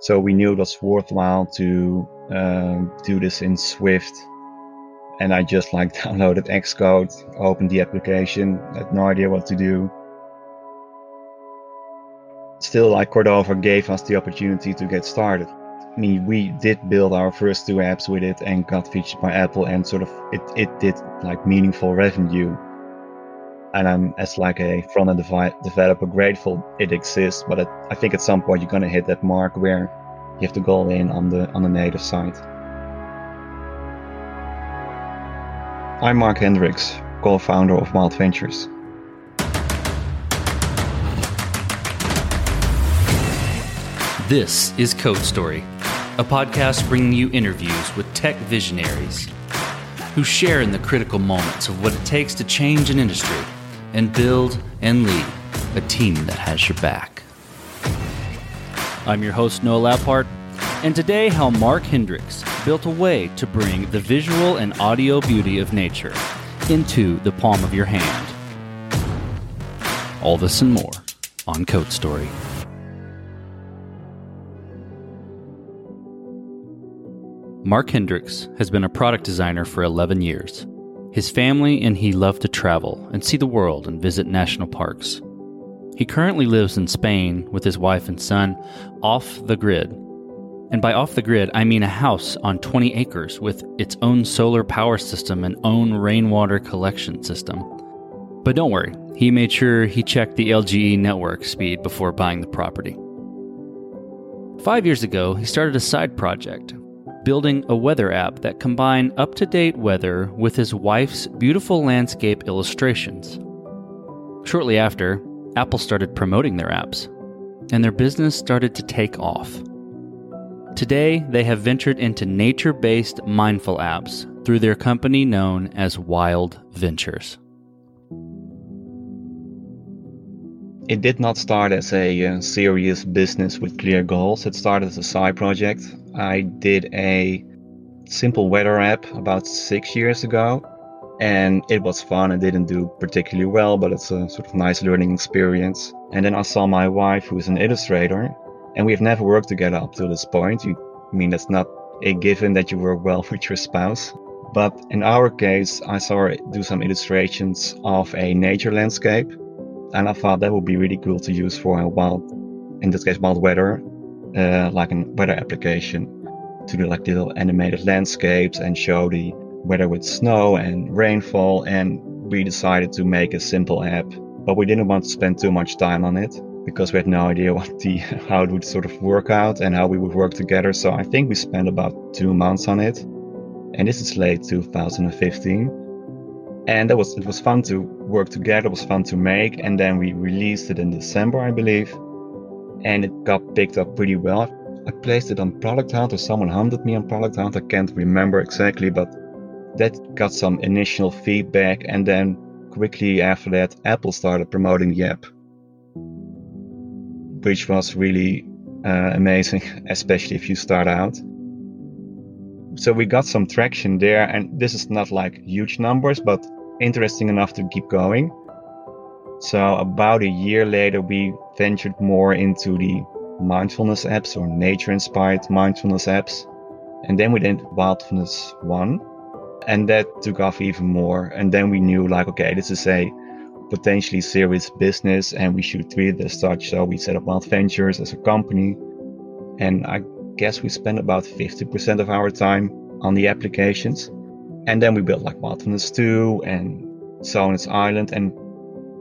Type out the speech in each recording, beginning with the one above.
So we knew it was worthwhile to uh, do this in Swift. And I just like downloaded Xcode, opened the application, had no idea what to do. Still, like Cordova gave us the opportunity to get started. I mean, we did build our first two apps with it and got featured by Apple, and sort of it, it did like meaningful revenue. And I'm as like a front end developer grateful it exists, but it, I think at some point you're gonna hit that mark where you have to go in on the on the native side. I'm Mark Hendriks, co-founder of Wild Ventures. This is Code Story, a podcast bringing you interviews with tech visionaries who share in the critical moments of what it takes to change an industry and build and lead a team that has your back. I'm your host, Noah Labhart, and today, how Mark Hendriks built a way to bring the visual and audio beauty of nature into the palm of your hand. All this and more on Code Story. Mark Hendriks has been a product designer for 11 years. His family and he love to travel and see the world and visit national parks. He currently lives in Spain with his wife and son off the grid. And by off the grid, I mean a house on 20 acres with its own solar power system and own rainwater collection system. But don't worry, he made sure he checked the LGE network speed before buying the property. Five years ago, he started a side project building a weather app that combined up to date weather with his wife's beautiful landscape illustrations. Shortly after, Apple started promoting their apps, and their business started to take off. Today, they have ventured into nature based mindful apps through their company known as Wild Ventures. It did not start as a uh, serious business with clear goals. It started as a side project. I did a simple weather app about six years ago, and it was fun. It didn't do particularly well, but it's a sort of nice learning experience. And then I saw my wife, who is an illustrator, and we've never worked together up to this point. You, I mean, that's not a given that you work well with your spouse. But in our case, I saw her do some illustrations of a nature landscape and I thought that would be really cool to use for a wild, in this case, wild weather, uh, like a weather application to do like little animated landscapes and show the weather with snow and rainfall. And we decided to make a simple app, but we didn't want to spend too much time on it because we had no idea what the how it would sort of work out and how we would work together. So I think we spent about two months on it, and this is late 2015 and that was it was fun to work together it was fun to make and then we released it in december i believe and it got picked up pretty well. I placed it on product hunt or someone hunted me on product hunt i can't remember exactly but that got some initial feedback. And then quickly after that apple started promoting the app which was really uh, amazing especially if you start out. So we got some traction there. And this is not like huge numbers but interesting enough to keep going. So about a year later, we ventured more into the mindfulness apps or nature-inspired mindfulness apps. And then we did Wildfulness 1 and that took off even more. And then we knew like, okay, this is a potentially serious business and we should treat it as such. So we set up Wild Ventures as a company. And I guess we spent about 50% of our time on the applications. And then we built like Wildfulness 2 and Sonus Island, and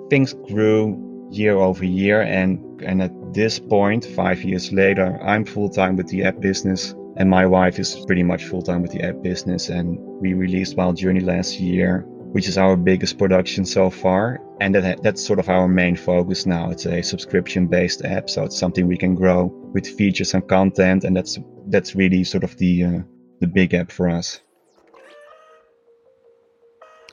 things grew year over year. And, and at this point, five years later, I'm full time with the app business, and my wife is pretty much full time with the app business. And we released Wild Journey last year, which is our biggest production so far. And that, that's sort of our main focus now. It's a subscription based app, so it's something we can grow with features and content, and that's that's really sort of the uh, the big app for us.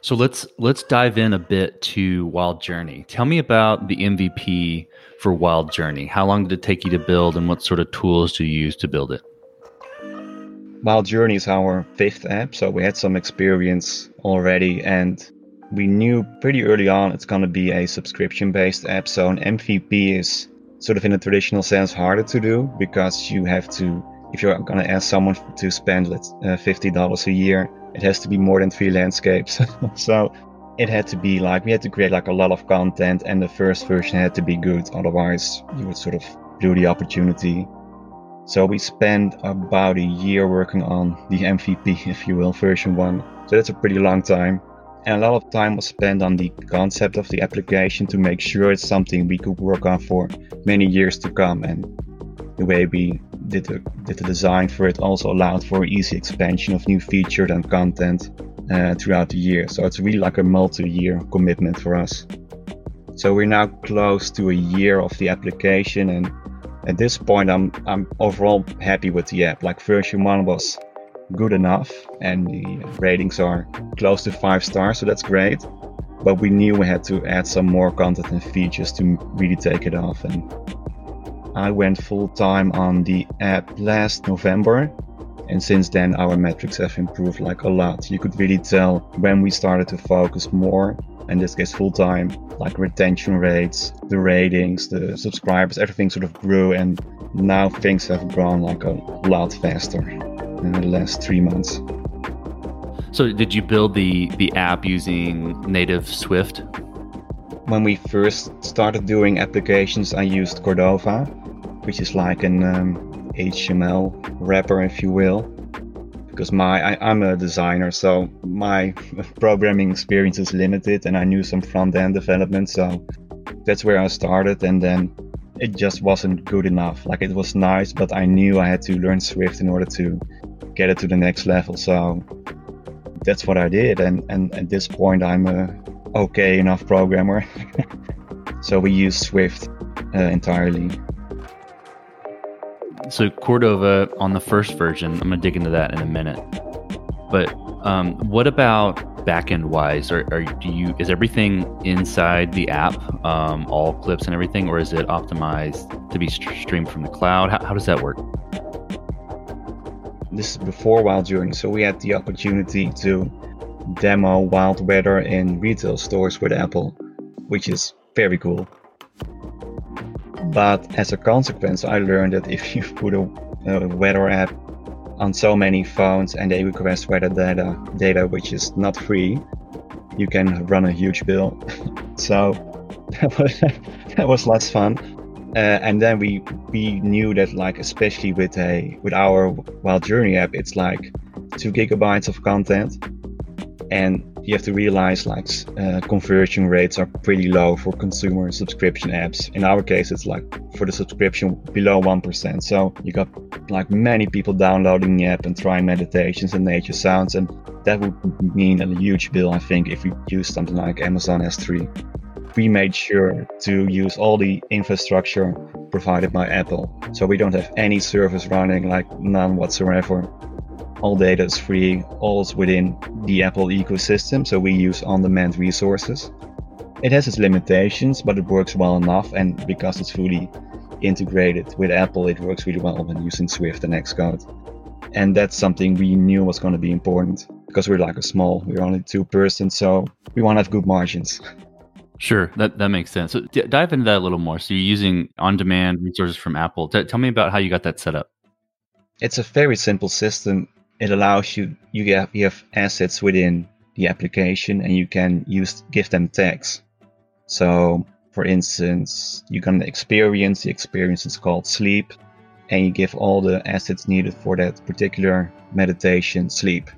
So let's let's dive in a bit to Wild Journey. Tell me about the MVP for Wild Journey. How long did it take you to build, and what sort of tools do you use to build it? Wild Journey is our fifth app, so we had some experience already, and we knew pretty early on it's going to be a subscription-based app. So an MVP is sort of in a traditional sense harder to do because you have to if you're going to ask someone to spend let's uh, $50 a year it has to be more than three landscapes. So it had to be like we had to create like a lot of content and the first version had to be good. Otherwise you would sort of lose the opportunity. So we spent about a year working on the mvp if you will version one. So that's a pretty long time. And a lot of time was spent on the concept of the application to make sure it's something we could work on for many years to come. And the way we did the, did the design for it also allowed for easy expansion of new features and content uh, throughout the year. So it's really like a multi-year commitment for us. So we're now close to a year of the application and at this point I'm I'm overall happy with the app. Like version one was good enough and the ratings are close to five stars, so that's great. But we knew we had to add some more content and features to really take it off. And I went full time on the app last November. And since then, our metrics have improved like a lot. You could really tell when we started to focus more, in this case, full time, like retention rates, the ratings, the subscribers, everything sort of grew. And now things have grown like a lot faster in the last three months. So, did you build the the app using native Swift? When we first started doing applications, I used Cordova, which is like an um, HTML wrapper, if you will. Because my I, I'm a designer, so my programming experience is limited, and I knew some front end development, so that's where I started. And then it just wasn't good enough. Like it was nice, but I knew I had to learn Swift in order to get it to the next level. So that's what I did. And, and at this point, I'm a okay enough programmer. so we use Swift uh, entirely. So Cordova on the first version, I'm gonna dig into that in a minute. But um, what about backend wise? Are, are do you is everything inside the app, um, all clips and everything, or is it optimized to be streamed from the cloud? How, how does that work? this is before Wild Journey, so we had the opportunity to demo Wild Weather in retail stores with Apple, which is very cool. But as a consequence, I learned that if you put a, a weather app on so many phones and they request weather data, data which is not free, you can run a huge bill. so that was, that was less fun. Uh, and then we we knew that like especially with a with our Wild Journey app, it's like two gigabytes of content, and you have to realize like uh, conversion rates are pretty low for consumer subscription apps. In our case, it's like for the subscription below one percent. So you got like many people downloading the app and trying meditations and nature sounds, and that would mean a huge bill, I think, if we use something like Amazon S3 we made sure to use all the infrastructure provided by Apple. So we don't have any service running, like none whatsoever. All data is free, all is within the Apple ecosystem, so we use on demand resources. It has its limitations, but it works well enough, and because it's fully integrated with Apple, it works really well when using Swift and Xcode. And that's something we knew was going to be important because we're like a small, we're only two person, so we want to have good margins. Sure, that that makes sense. So d- dive into that a little more. So you're using on-demand resources from Apple. T- tell me about how you got that set up. It's a very simple system. It allows you you get you have assets within the application and you can use give them tags. So, for instance, you can experience the experience is called sleep, and you give all the assets needed for that particular meditation sleep.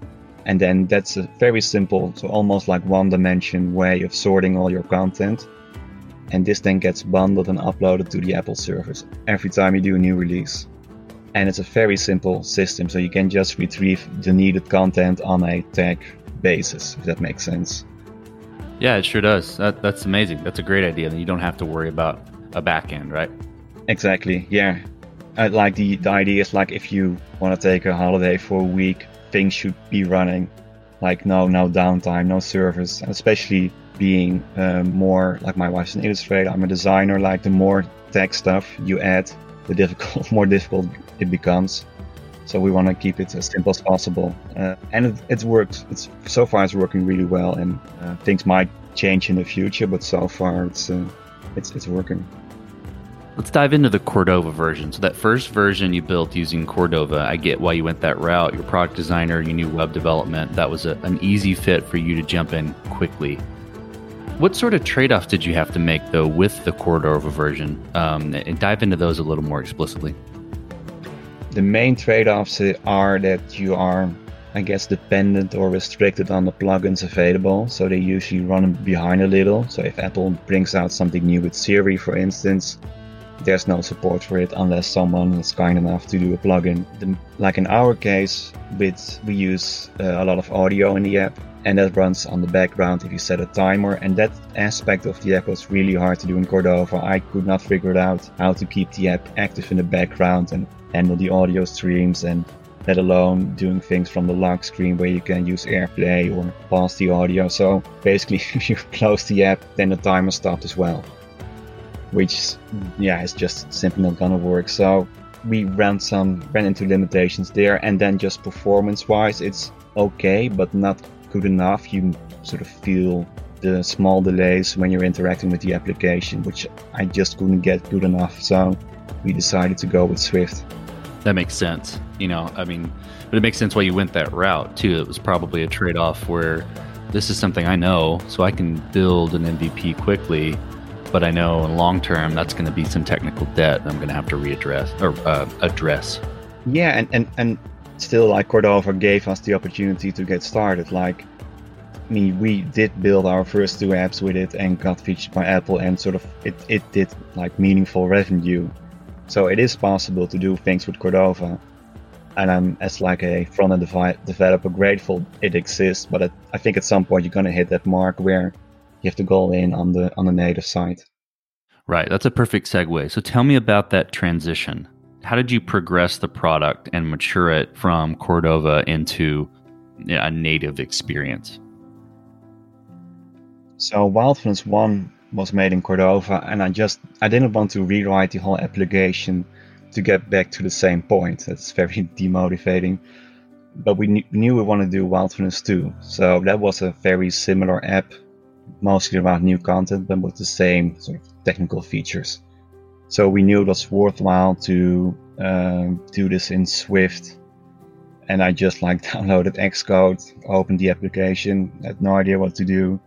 And then that's a very simple, so almost like one dimension way of sorting all your content. And this then gets bundled and uploaded to the Apple service every time you do a new release. And it's a very simple system, so you can just retrieve the needed content on a tag basis, if that makes sense. Yeah, it sure does. That, that's amazing. That's a great idea. Then you don't have to worry about a backend, right? Exactly. Yeah. I like the, the idea is like if you want to take a holiday for a week, things should be running. Like no no downtime, no service, and especially being um, more like my wife's an illustrator. I'm a designer. Like the more tech stuff you add, the difficult more difficult it becomes. So we want to keep it as simple as possible, uh, and it, it's worked. It's so far it's working really well, and uh, things might change in the future, but so far it's uh, it's it's working. Let's dive into the Cordova version. So that first version you built using Cordova, I get why you went that route. You're product designer, you knew web development. That was a, an easy fit for you to jump in quickly. What sort of trade-offs did you have to make though with the Cordova version? Um, and dive into those a little more explicitly. The main trade-offs are that you are, I guess, dependent or restricted on the plugins available. So they usually run behind a little. So if Apple brings out something new with Siri, for instance, there's no support for it unless someone is kind enough to do a plugin. The, like in our case, with we use uh, a lot of audio in the app, and that runs on the background if you set a timer. And that aspect of the app was really hard to do in Cordova. I could not figure out how to keep the app active in the background and handle the audio streams and let alone doing things from the lock screen where you can use AirPlay or pause the audio. So basically, if you close the app, then the timer stopped as well which yeah is just simply not gonna work. So we ran some ran into limitations there, and then just performance wise, it's okay, but not good enough. You sort of feel the small delays when you're interacting with the application, which I just couldn't get good enough. So we decided to go with Swift. That makes sense. You know, I mean, but it makes sense why you went that route too. It was probably a trade off where this is something I know, so I can build an MVP quickly but I know in long term that's going to be some technical debt I'm going to have to readdress or uh, address. Yeah, and, and and still, like Cordova gave us the opportunity to get started. Like, I mean, we did build our first two apps with it and got featured by Apple, and sort of it it did like meaningful revenue. So it is possible to do things with Cordova. And I'm, as like a front-end developer, grateful it exists. But I think at some point you're gonna hit that mark where you have to go in on the on the native side. Right, that's a perfect segue. So tell me about that transition. How did you progress the product and mature it from Cordova into a native experience? So Wildfulness 1 was made in Cordova and I just I didn't want to rewrite the whole application to get back to the same point. That's very demotivating. But we knew we wanted to do Wildfulness 2. So that was a very similar app mostly around new content, but with the same sort of technical features. So we knew it was worthwhile to um, do this in Swift. And I just like downloaded Xcode, opened the application, had no idea what to do,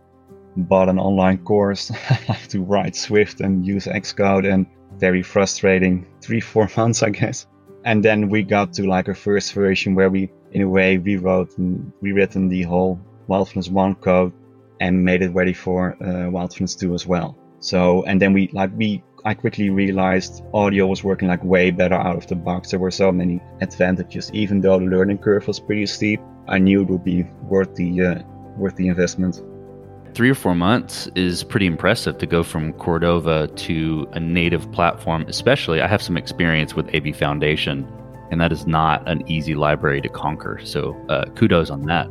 bought an online course to write Swift and use Xcode, and very frustrating three, four months, I guess. And then we got to like a first version where we, in a way, rewrote and rewritten the whole Wildfulness 1 code and made it ready for uh, Wildfulness 2 as well. So, and then we like we I quickly realized audio was working like way better out of the box. There were so many advantages, even though the learning curve was pretty steep. I knew it would be worth the uh, worth the investment. Three or four months is pretty impressive to go from Cordova to a native platform. Especially, I have some experience with AV Foundation, and that is not an easy library to conquer. So, uh, kudos on that.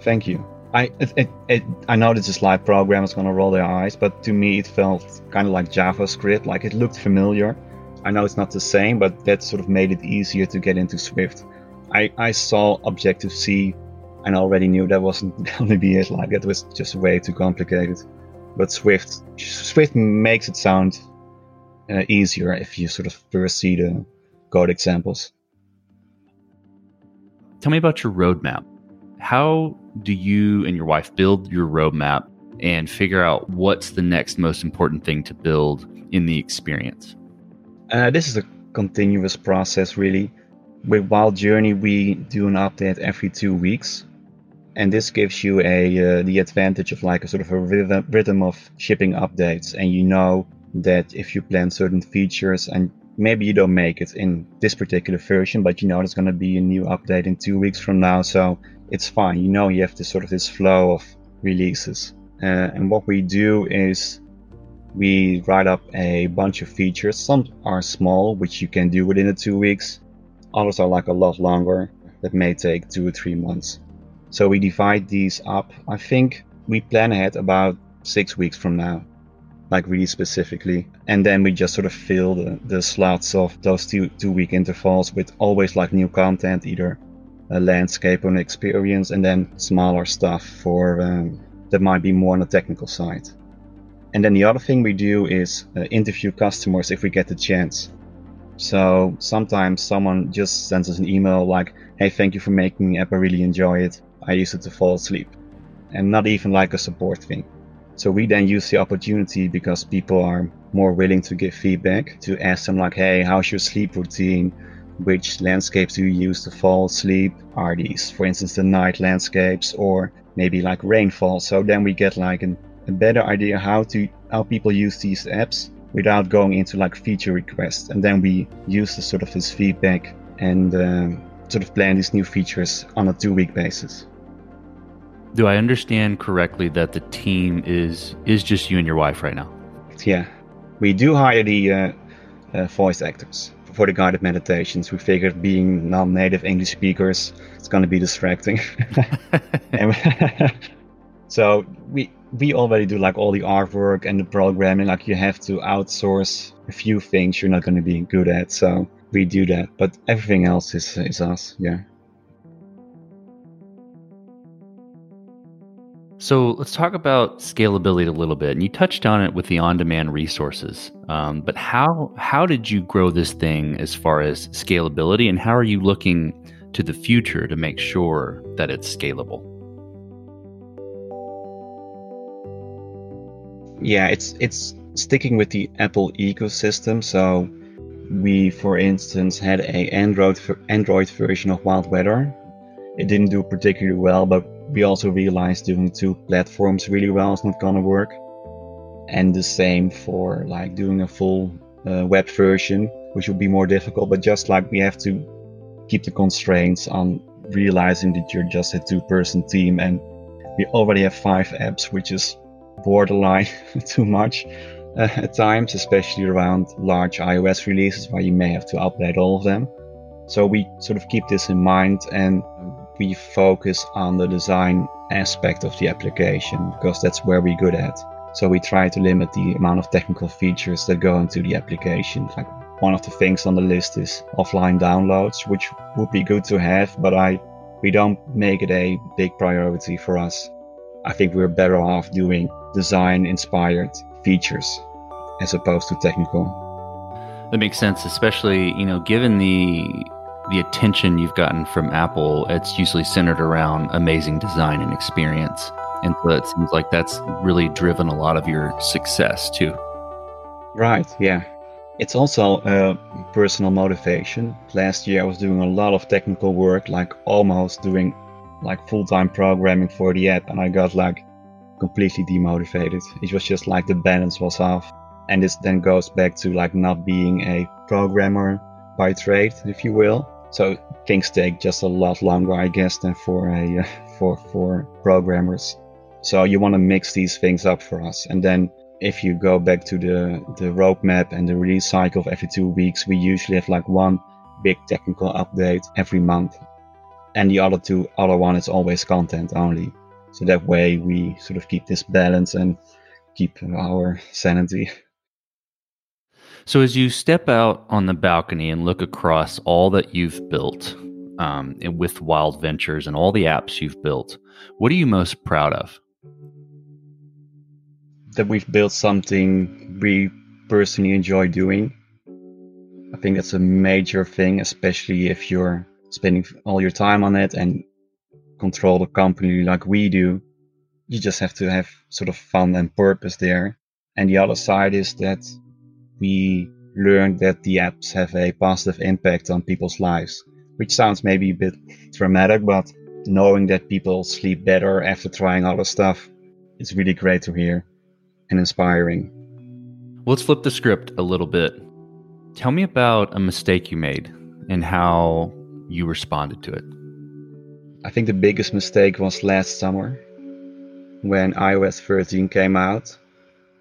Thank you. I it, it, I know this is live programmers gonna roll their eyes, but to me it felt kind of like JavaScript. Like it looked familiar. I know it's not the same, but that sort of made it easier to get into Swift. I, I saw Objective C and already knew that wasn't gonna be it. Like it was just way too complicated. But Swift Swift makes it sound uh, easier if you sort of first see the code examples. Tell me about your roadmap. How do you and your wife build your roadmap and figure out what's the next most important thing to build in the experience? Uh, this is a continuous process, really. With Wild Journey, we do an update every two weeks, and this gives you a uh, the advantage of like a sort of a rhythm, rhythm of shipping updates, and you know that if you plan certain features and maybe you don't make it in this particular version, but you know there's going to be a new update in two weeks from now, so it's fine. You know, you have this sort of this flow of releases. Uh, and what we do is we write up a bunch of features. Some are small, which you can do within the two weeks. Others are like a lot longer, that may take two or three months. So we divide these up. I think we plan ahead about six weeks from now, like really specifically. And then we just sort of fill the, the slots of those two two week intervals with always like new content, either a landscape or an experience, and then smaller stuff for um, that might be more on the technical side. And then the other thing we do is uh, interview customers if we get the chance. So sometimes someone just sends us an email like, hey, thank you for making the app. I really enjoy it. I use it to fall asleep. And not even like a support thing. So we then use the opportunity because people are more willing to give feedback to ask them like, hey, how's your sleep routine? Which landscapes do you use to fall asleep? Are these, for instance, the night landscapes or maybe like rainfall? So then we get like an, a better idea how to how people use these apps without going into like feature requests. And then we use the sort of this feedback and um, sort of plan these new features on a two week basis. Do I understand correctly that the team is is just you and your wife right now? Yeah, we do hire the uh, uh, voice actors for the guided meditations. We figured being non-native English speakers, it's going to be distracting. so we we already do like all the artwork and the programming. Like you have to outsource a few things you're not going to be good at. So we do that, but everything else is is us. Yeah. So let's talk about scalability a little bit. And you touched on it with the on-demand resources. Um, but how how did you grow this thing as far as scalability, and how are you looking to the future to make sure that it's scalable? Yeah, it's it's sticking with the Apple ecosystem. So we, for instance, had a Android Android version of Wild Weather. It didn't do particularly well, but we also realized doing two platforms really well is not gonna work. And the same for like doing a full uh, web version, which would be more difficult. But just like we have to keep the constraints on realizing that you're just a two-person team, and we already have five apps, which is borderline too much uh, at times, especially around large iOS releases where you may have to update all of them. So we sort of keep this in mind and we focus on the design aspect of the application because that's where we're good at. So we try to limit the amount of technical features that go into the application. Like one of the things on the list is offline downloads, which would be good to have, but I we don't make it a big priority for us. I think we're better off doing design inspired features as opposed to technical. That makes sense, especially, you know, given the the attention you've gotten from Apple, it's usually centered around amazing design and experience. And so it seems like that's really driven a lot of your success too. Right, yeah. It's also a personal motivation. Last year I was doing a lot of technical work, like almost doing like full-time programming for the app and I got like completely demotivated. It was just like the balance was off. And this then goes back to like not being a programmer by trade, if you will. So things take just a lot longer, I guess, than for a uh, for for programmers. So you want to mix these things up for us, and then if you go back to the the roadmap and the release cycle of every two weeks, we usually have like one big technical update every month, and the other two other one is always content only. So that way we sort of keep this balance and keep our sanity. So, as you step out on the balcony and look across all that you've built um, with Wild Ventures and all the apps you've built, what are you most proud of? That we've built something we personally enjoy doing. I think that's a major thing, especially if you're spending all your time on it and control the company like we do. You just have to have sort of fun and purpose there. And the other side is that we learned that the apps have a positive impact on people's lives, which sounds maybe a bit dramatic, but knowing that people sleep better after trying other stuff is really great to hear and inspiring. Let's flip the script a little bit. Tell me about a mistake you made and how you responded to it. I think the biggest mistake was last summer when iOS 13 came out.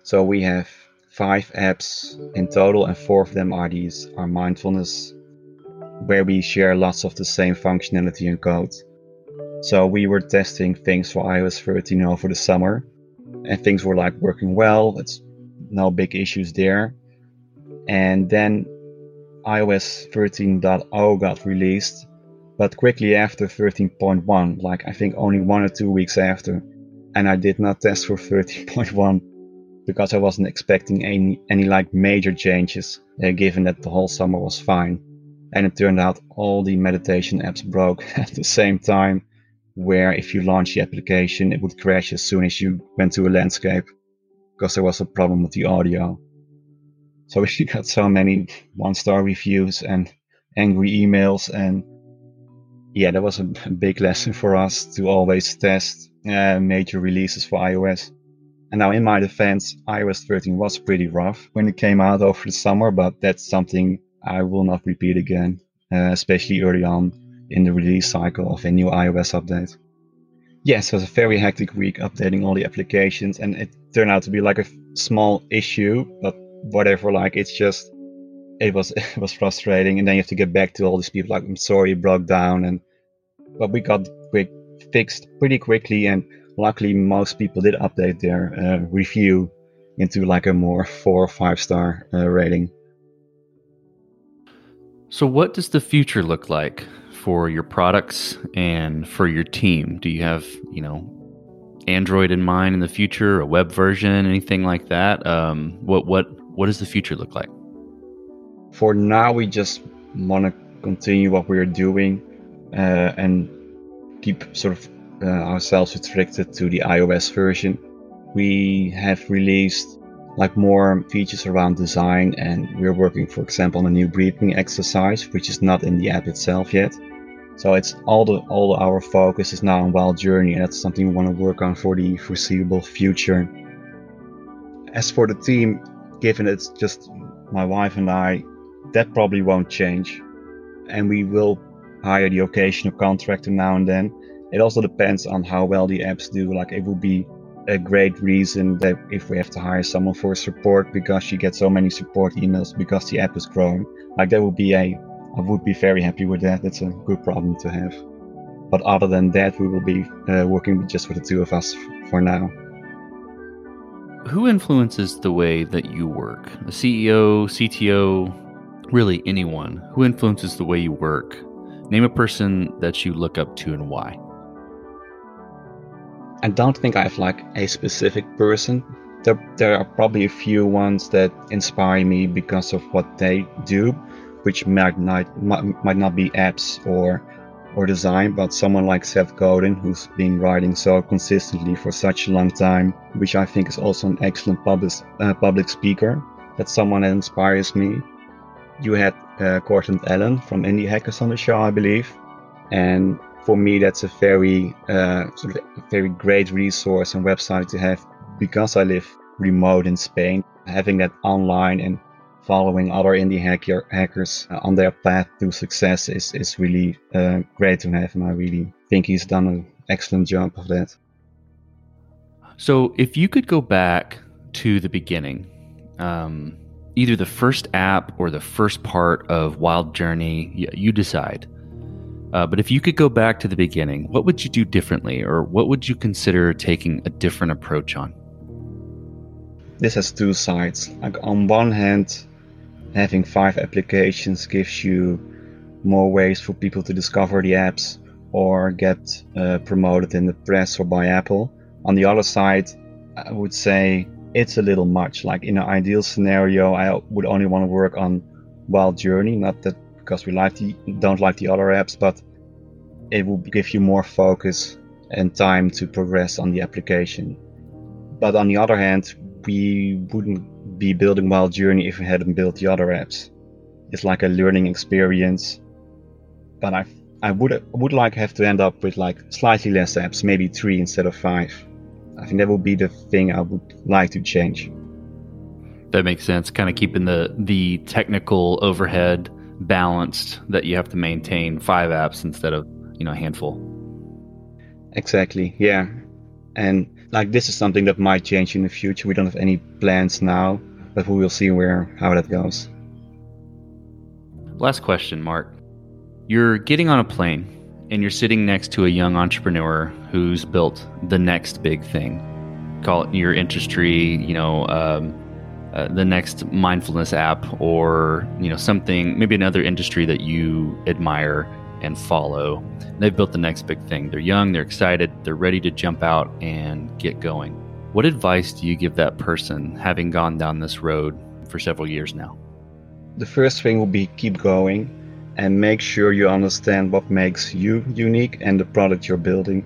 So we have five apps in total, and four of them are these are mindfulness, where we share lots of the same functionality and code. So we were testing things for iOS 13 over the summer, and things were like working well. It's no big issues there. And then iOS 13.0 got released, but quickly after 13.1, like I think only one or two weeks after, and I did not test for 13.1 because I wasn't expecting any, any like major changes, uh, given that the whole summer was fine. And it turned out all the meditation apps broke at the same time, where if you launch the application, it would crash as soon as you went to a landscape because there was a problem with the audio. So we got so many one star reviews and angry emails and yeah, that was a big lesson for us to always test uh, major releases for iOS. And now, in my defense, iOS 13 was pretty rough when it came out over the summer, but that's something I will not repeat again, uh, especially early on in the release cycle of a new iOS update. Yes, it was a very hectic week updating all the applications, and it turned out to be like a small issue, but whatever. Like it's just it was it was frustrating, and then you have to get back to all these people. Like I'm sorry, broke down, and but we got quick fixed pretty quickly, and luckily most people did update their uh, review into like a more four or five star uh, rating. So, what does the future look like for your products and for your team? Do you have, you know, Android in mind in the future, a web version, anything like that? Um, what what what does the future look like? For now, we just want to continue what we're doing uh, and keep sort of uh, ourselves restricted to the iOS version. We have released like more features around design and we're working for example on a new breathing exercise which is not in the app itself yet. So it's all the all our focus is now on wild journey and that's something we want to work on for the foreseeable future. As for the team given it's just my wife and i that probably won't change. And we will hire the occasional contractor now and then it also depends on how well the apps do. Like it would be a great reason that if we have to hire someone for support because you get so many support emails because the app is growing, like that would be a I would be very happy with that. That's a good problem to have. But other than that, we will be uh, working just with the two of us for now. Who influences the way that you work? The CEO, CTO, really anyone? Who influences the way you work? Name a person that you look up to and why. I don't think I have like a specific person. There, there are probably a few ones that inspire me because of what they do, which might not might not be apps or or design, but someone like Seth Godin, who's been writing so consistently for such a long time, which I think is also an excellent public uh, public speaker. That's someone that inspires me. You had uh, Allen from Indie Hackers on the show, I believe, and for me, that's a very uh, sort of very great resource and website to have because I live remote in Spain. Having that online and following other indie hacker, hackers uh, on their path to success is, is really uh, great to have, and I really think he's done an excellent job of that. So, if you could go back to the beginning, um, either the first app or the first part of Wild Journey, you decide. Uh, but if you could go back to the beginning, what would you do differently, or what would you consider taking a different approach on? This has two sides. Like on one hand, having five applications gives you more ways for people to discover the apps or get uh, promoted in the press or by Apple. On the other side, I would say it's a little much. Like in an ideal scenario, I would only want to work on Wild Journey, not that because we like the, don't like the other apps, but it will give you more focus and time to progress on the application. But on the other hand, we wouldn't be building Wild Journey if we hadn't built the other apps. It's like a learning experience. But I I would would like have to end up with like slightly less apps, maybe three instead of five. I think that would be the thing I would like to change. That makes sense. Kind of keeping the the technical overhead balanced that you have to maintain five apps instead of you know a handful. Exactly yeah. And like this is something that might change in the future. We don't have any plans now but we will see where how that goes. Last question mark. You're getting on a plane and you're sitting next to a young entrepreneur who's built the next big thing. Call it your industry you know um, uh, the next mindfulness app or you know something maybe another industry that you admire and follow they've built the next big thing they're young they're excited they're ready to jump out and get going What advice do you give that person having gone down this road for several years now? The first thing will be keep going and make sure you understand what makes you unique and the product you're building.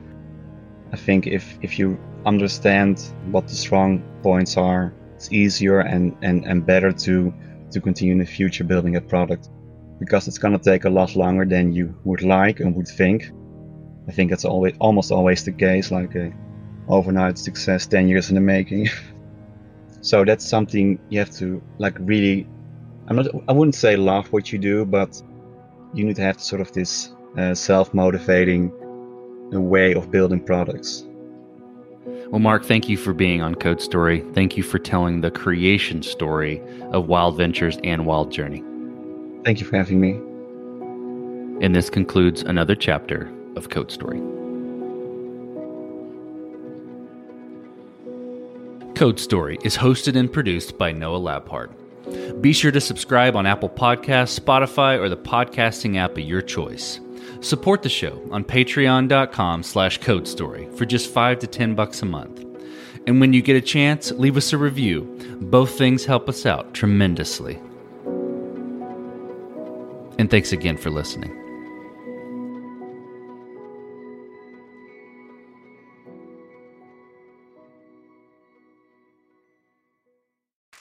I think if, if you understand what the strong points are, it's easier and, and, and better to, to continue in the future building a product because it's going to take a lot longer than you would like and would think. I think that's always almost always the case, like a overnight success, 10 years in the making. so that's something you have to like really. I'm not. I wouldn't say love what you do, but you need to have sort of this uh, self-motivating way of building products. Well, Mark, thank you for being on Code Story. Thank you for telling the creation story of Wild Ventures and Wild Journey. Thank you for having me. And this concludes another chapter of Code Story. Code Story is hosted and produced by Noah Labhart. Be sure to subscribe on Apple Podcasts, Spotify, or the podcasting app of your choice. Support the show on patreon.com slash code story for just 5 to 10 bucks a month. And when you get a chance, leave us a review. Both things help us out tremendously. And thanks again for listening.